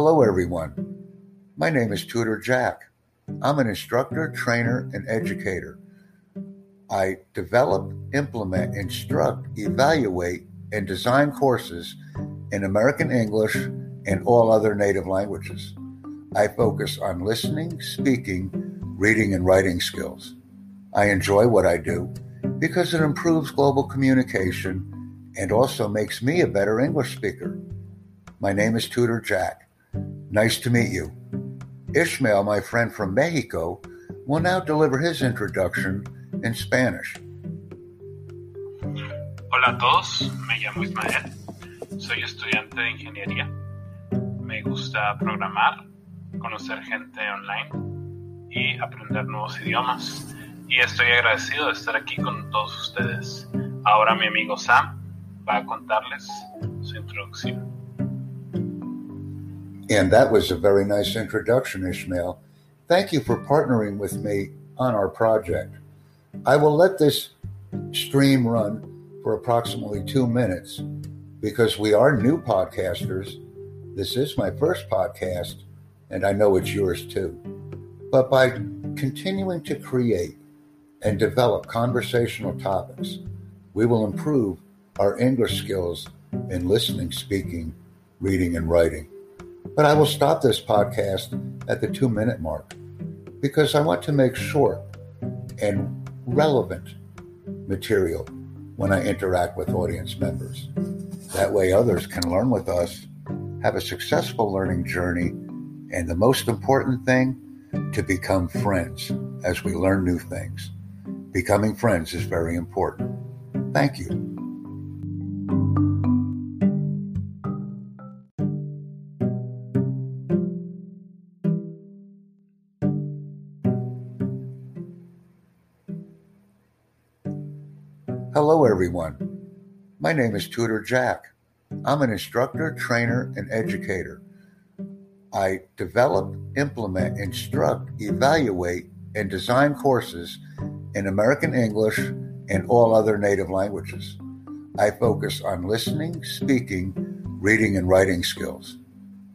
Hello, everyone. My name is Tutor Jack. I'm an instructor, trainer, and educator. I develop, implement, instruct, evaluate, and design courses in American English and all other native languages. I focus on listening, speaking, reading, and writing skills. I enjoy what I do because it improves global communication and also makes me a better English speaker. My name is Tutor Jack. Nice to meet you. Ishmael, my friend from Mexico, will now deliver his introduction in Spanish. Hola a todos, me llamo Ismael, soy estudiante de ingeniería. Me gusta programar, conocer gente online y aprender nuevos idiomas. Y estoy agradecido de estar aquí con todos ustedes. Ahora mi amigo Sam va a contarles su introducción. And that was a very nice introduction, Ishmael. Thank you for partnering with me on our project. I will let this stream run for approximately two minutes because we are new podcasters. This is my first podcast, and I know it's yours too. But by continuing to create and develop conversational topics, we will improve our English skills in listening, speaking, reading, and writing. But I will stop this podcast at the two minute mark because I want to make short and relevant material when I interact with audience members. That way, others can learn with us, have a successful learning journey, and the most important thing, to become friends as we learn new things. Becoming friends is very important. Thank you. Hello, everyone. My name is Tutor Jack. I'm an instructor, trainer, and educator. I develop, implement, instruct, evaluate, and design courses in American English and all other native languages. I focus on listening, speaking, reading, and writing skills.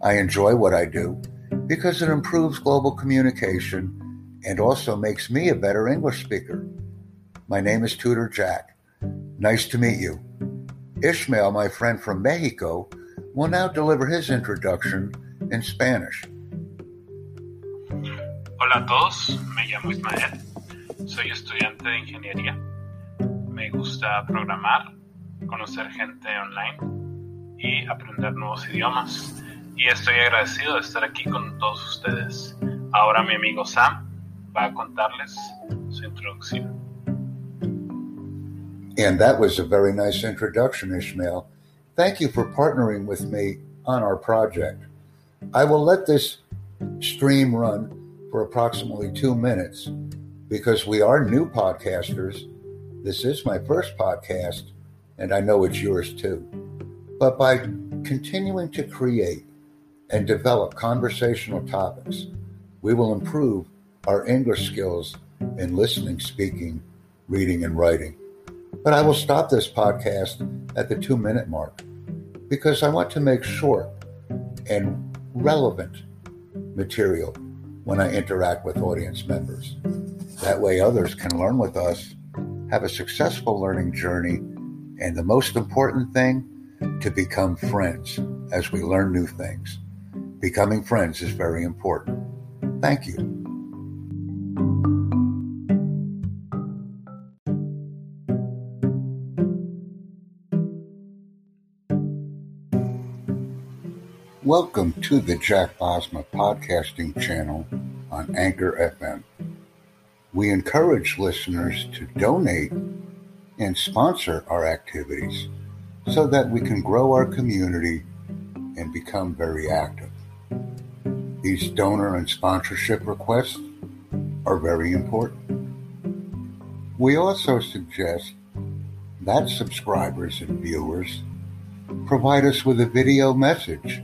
I enjoy what I do because it improves global communication and also makes me a better English speaker. My name is Tutor Jack. Nice to meet you. Ishmael, my friend from Mexico, will now deliver his introduction in Spanish. Hola a todos, me llamo Ismael, soy estudiante de ingeniería. Me gusta programar, conocer gente online y aprender nuevos idiomas. Y estoy agradecido de estar aquí con todos ustedes. Ahora mi amigo Sam va a contarles su introducción. And that was a very nice introduction, Ishmael. Thank you for partnering with me on our project. I will let this stream run for approximately two minutes because we are new podcasters. This is my first podcast, and I know it's yours too. But by continuing to create and develop conversational topics, we will improve our English skills in listening, speaking, reading, and writing. But I will stop this podcast at the two minute mark because I want to make short and relevant material when I interact with audience members. That way, others can learn with us, have a successful learning journey, and the most important thing, to become friends as we learn new things. Becoming friends is very important. Thank you. Welcome to the Jack Bosma podcasting channel on Anchor FM. We encourage listeners to donate and sponsor our activities so that we can grow our community and become very active. These donor and sponsorship requests are very important. We also suggest that subscribers and viewers provide us with a video message